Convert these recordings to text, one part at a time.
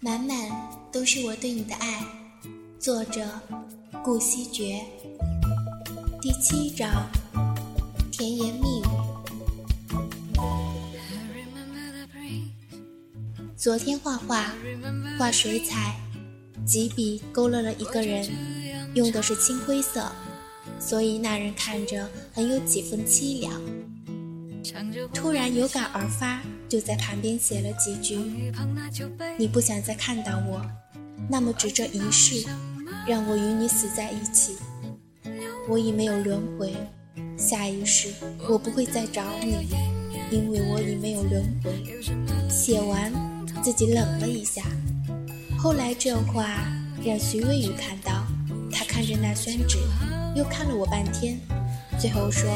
满满都是我对你的爱。作者：顾惜觉。第七章：甜言蜜语。昨天画画，画水彩，几笔勾勒了一个人，用的是青灰色，所以那人看着很有几分凄凉。突然有感而发，就在旁边写了几句：“你不想再看到我，那么只这一世，让我与你死在一起。我已没有轮回，下一世我不会再找你，因为我已没有轮回。”写完，自己冷了一下。后来这话让徐微雨看到，他看着那宣纸，又看了我半天，最后说：“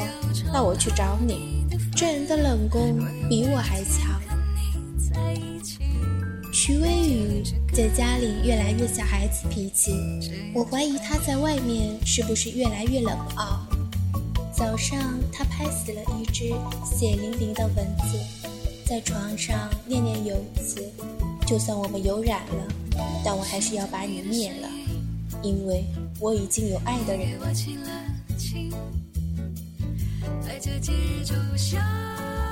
那我去找你。”这人的冷宫比我还强。徐微雨在家里越来越小孩子脾气，我怀疑他在外面是不是越来越冷傲。早上他拍死了一只血淋淋的蚊子，在床上念念有词：就算我们有染了，但我还是要把你灭了，因为我已经有爱的人了。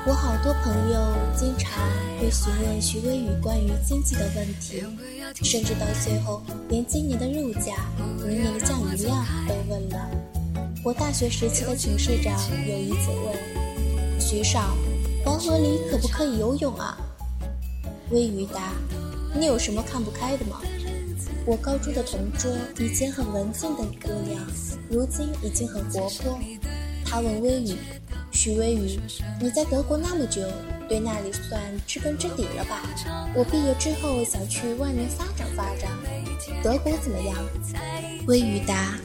我好多朋友经常会询问徐微雨关于经济的问题，甚至到最后连今年的肉价、明年的降雨量都问了。我大学时期的寝室长有一次问徐少：“黄河里可不可以游泳啊？”微雨答：“你有什么看不开的吗？”我高中的同桌以前很文静的姑娘，如今已经很活泼。他问微雨：“许微雨，你在德国那么久，对那里算知根知底了吧？我毕业之后想去外面发展发展，德国怎么样？”微雨答：“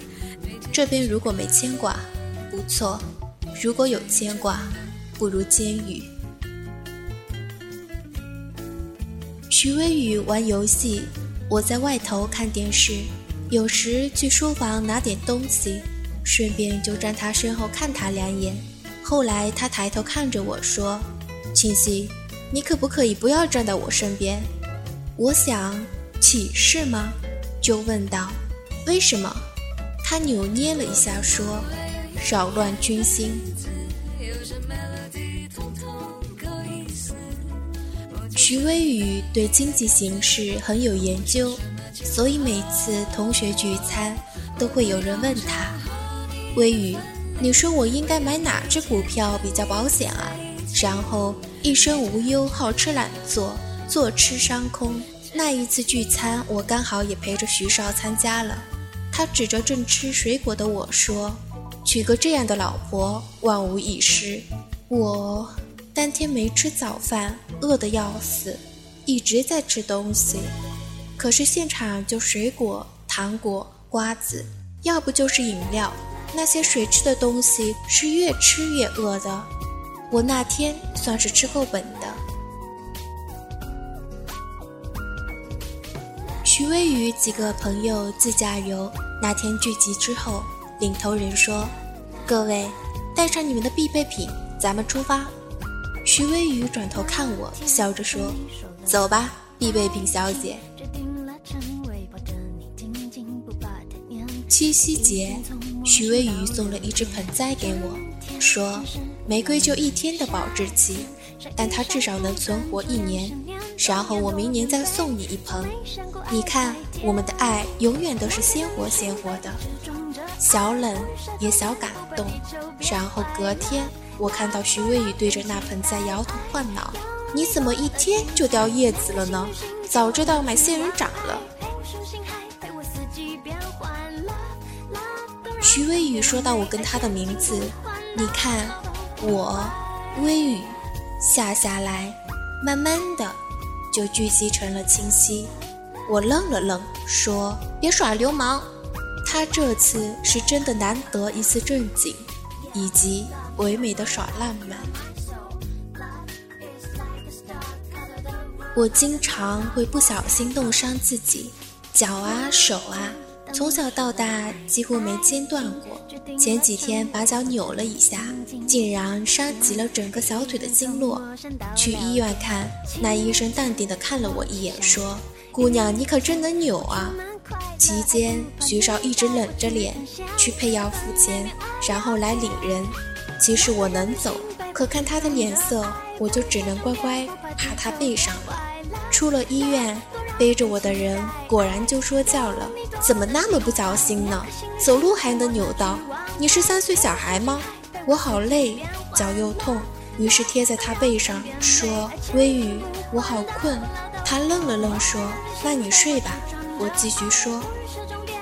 这边如果没牵挂，不错；如果有牵挂，不如监狱。”徐微雨玩游戏，我在外头看电视，有时去书房拿点东西。顺便就站他身后看他两眼，后来他抬头看着我说：“清溪，你可不可以不要站在我身边？”我想岂是吗？就问道：“为什么？”他扭捏了一下说：“扰乱军心。”徐微雨对经济形势很有研究，所以每次同学聚餐都会有人问他。微雨，你说我应该买哪只股票比较保险啊？然后一生无忧，好吃懒做，坐吃山空。那一次聚餐，我刚好也陪着徐少参加了。他指着正吃水果的我说：“娶个这样的老婆，万无一失。”我当天没吃早饭，饿得要死，一直在吃东西。可是现场就水果、糖果、瓜子，要不就是饮料。那些水吃的东西是越吃越饿的，我那天算是吃够本的。徐微雨几个朋友自驾游，那天聚集之后，领头人说：“各位，带上你们的必备品，咱们出发。”徐微雨转头看我，笑着说：“走吧，必备品小姐。”七夕节。徐微雨送了一只盆栽给我，说：“玫瑰就一天的保质期，但它至少能存活一年。然后我明年再送你一盆。你看，我们的爱永远都是鲜活鲜活的，小冷也小感动。然后隔天，我看到徐微雨对着那盆栽摇头晃脑：‘你怎么一天就掉叶子了呢？早知道买仙人掌了。’”徐微雨说到我跟他的名字，你看，我微雨下下来，慢慢的就聚集成了清晰。我愣了愣，说：“别耍流氓。”他这次是真的难得一次正经，以及唯美的耍浪漫。我经常会不小心弄伤自己，脚啊，手啊。从小到大几乎没间断过，前几天把脚扭了一下，竟然伤及了整个小腿的经络。去医院看，那医生淡定的看了我一眼，说：“姑娘，你可真能扭啊！”期间，徐少一直冷着脸去配药付钱，然后来领人。其实我能走，可看他的脸色，我就只能乖乖趴他背上了。出了医院，背着我的人果然就说教了：“怎么那么不小心呢？走路还能扭到？你是三岁小孩吗？”我好累，脚又痛，于是贴在他背上说：“微雨，我好困。”他愣了愣说：“那你睡吧。”我继续说。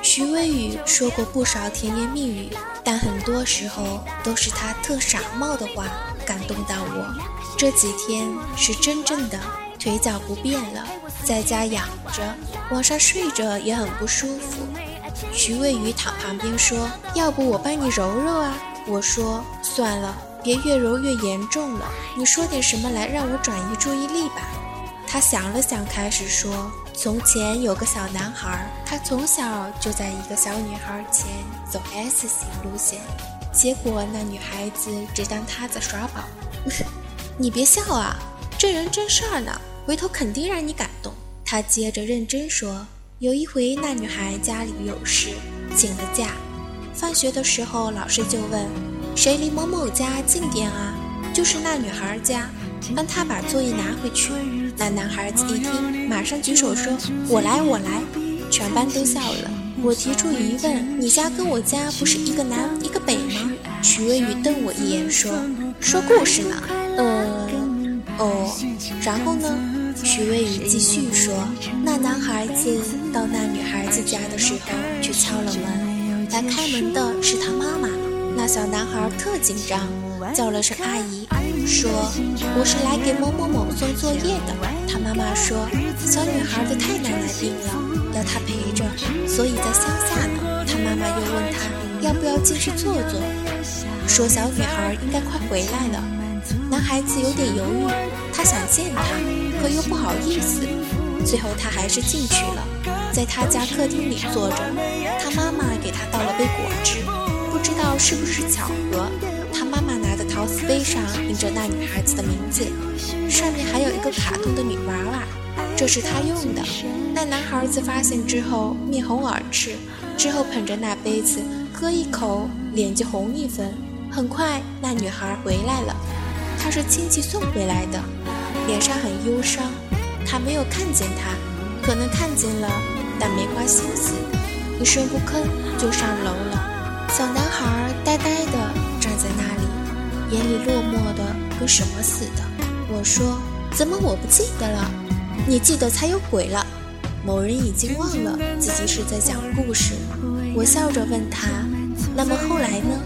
徐微雨说过不少甜言蜜语，但很多时候都是他特傻帽的话感动到我。这几天是真正的腿脚不便了，在家养着，晚上睡着也很不舒服。徐微雨躺旁边说：“要不我帮你揉揉啊？”我说：“算了，别越揉越严重了。你说点什么来让我转移注意力吧。”他想了想，开始说。从前有个小男孩，他从小就在一个小女孩前走 S 型路线，结果那女孩子只当他在耍宝。你别笑啊，这人真事儿呢，回头肯定让你感动。他接着认真说：有一回那女孩家里有事，请了假，放学的时候老师就问：谁离某某家近点啊？就是那女孩家。帮她把作业拿回去。那男孩子一听，马上举手说：“我来，我来。”全班都笑了。我提出疑问：“你家跟我家不是一个南一个北吗？”徐微雨瞪我一眼说：“说故事呢。”哦，然后呢？徐微雨继续说：“那男孩子到那女孩子家的时候，去敲了门，来开门的是他妈妈。那小男孩特紧张，叫了声阿姨。”说我是来给某某某送作业的。他妈妈说，小女孩的太奶奶病了，要她陪着，所以在乡下呢。他妈妈又问他要不要进去坐坐，说小女孩应该快回来了。男孩子有点犹豫，他想见她，可又不好意思。最后他还是进去了，在他家客厅里坐着。他妈妈给他倒了杯果汁，不知道是不是巧合。他妈妈拿的陶瓷杯上印着那女孩子的名字，上面还有一个卡通的女娃娃，这是他用的。那男孩子发现之后面红耳赤，之后捧着那杯子喝一口，脸就红一分。很快，那女孩回来了，她是亲戚送回来的，脸上很忧伤。他没有看见他，可能看见了，但没花心思，一声不吭就上楼了。小男孩呆呆地站在那里。眼里落寞的跟什么似的。我说：“怎么我不记得了？你记得才有鬼了。”某人已经忘了自己是在讲故事。我笑着问他：“那么后来呢？”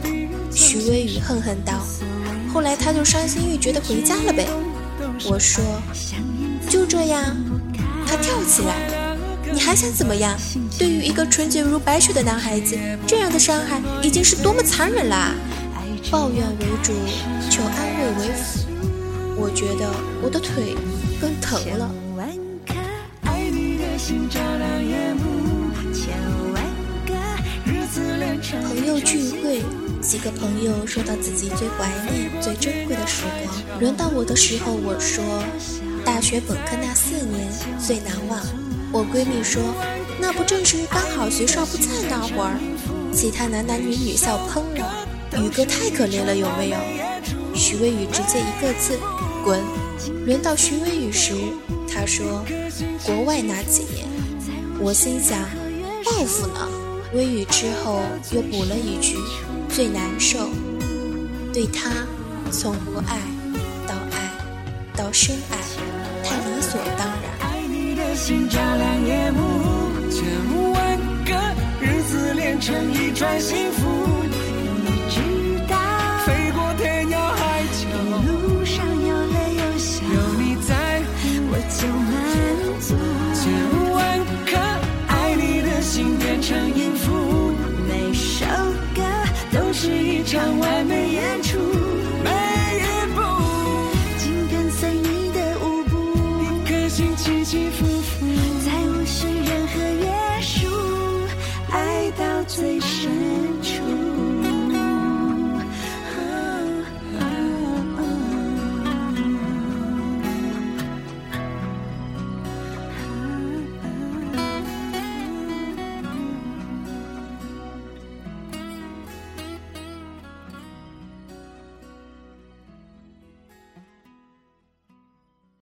徐微雨恨恨道：“后来他就伤心欲绝的回家了呗。”我说：“就这样。”他跳起来：“你还想怎么样？对于一个纯洁如白雪的男孩子，这样的伤害已经是多么残忍啦！”抱怨为主，求安慰为辅。我觉得我的腿更疼了。朋友聚会，几个朋友说到自己最怀念、最珍贵的时光。轮到我的时候，我说大学本科那四年最难忘。我闺蜜说，那不正是刚好学少不在那会儿？其他男男女女笑喷了。宇哥太可怜了，有没有？徐微宇直接一个字，滚！轮到徐微宇时，他说：“国外那几年。”我心想，报复呢？微雨之后又补了一句：“最难受，对他，从不爱到爱，到深爱，太理所当然。爱你的心，照亮夜幕。千万个日子连成一串幸福，你知道。飞过天涯海角，一路上有泪有笑。有你在我，从来。场完美演